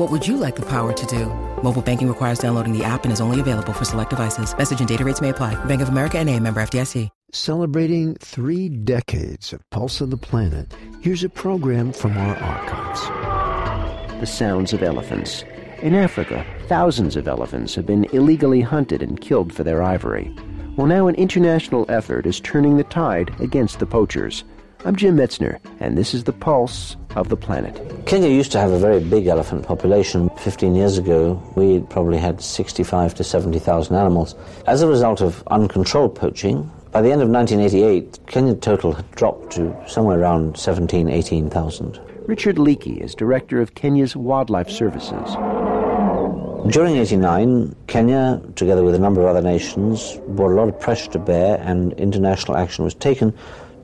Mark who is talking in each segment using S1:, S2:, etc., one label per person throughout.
S1: What would you like the power to do? Mobile banking requires downloading the app and is only available for select devices. Message and data rates may apply. Bank of America and a member FDIC.
S2: Celebrating three decades of Pulse of the Planet, here's a program from our archives.
S3: The sounds of elephants. In Africa, thousands of elephants have been illegally hunted and killed for their ivory. Well, now an international effort is turning the tide against the poachers. I'm Jim Metzner, and this is the pulse of the planet.
S4: Kenya used to have a very big elephant population. 15 years ago, we probably had 65 to 70,000 animals. As a result of uncontrolled poaching, by the end of 1988, Kenya total had dropped to somewhere around 17, 18,000.
S3: Richard Leakey is director of Kenya's Wildlife Services.
S4: During 89, Kenya, together with a number of other nations, brought a lot of pressure to bear, and international action was taken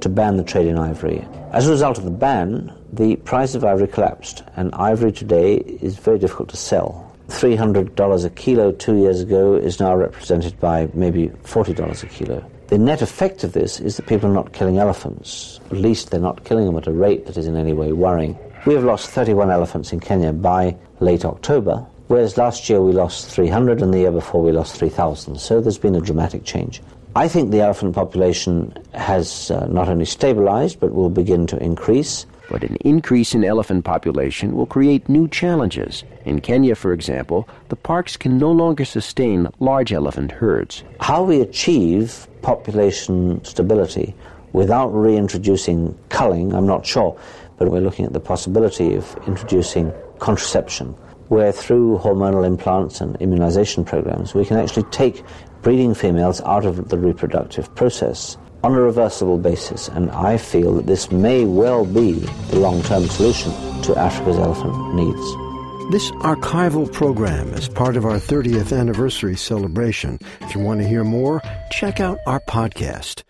S4: to ban the trade in ivory. As a result of the ban, the price of ivory collapsed, and ivory today is very difficult to sell. $300 a kilo two years ago is now represented by maybe $40 a kilo. The net effect of this is that people are not killing elephants. At least they're not killing them at a rate that is in any way worrying. We have lost 31 elephants in Kenya by late October, whereas last year we lost 300 and the year before we lost 3,000. So there's been a dramatic change. I think the elephant population has uh, not only stabilized but will begin to increase.
S3: But an increase in elephant population will create new challenges. In Kenya, for example, the parks can no longer sustain large elephant herds.
S4: How we achieve population stability without reintroducing culling, I'm not sure, but we're looking at the possibility of introducing contraception, where through hormonal implants and immunization programs, we can actually take breeding females out of the reproductive process on a reversible basis, and I feel that this may well be the long-term solution to Africa's elephant needs.
S2: This archival program is part of our 30th anniversary celebration. If you want to hear more, check out our podcast.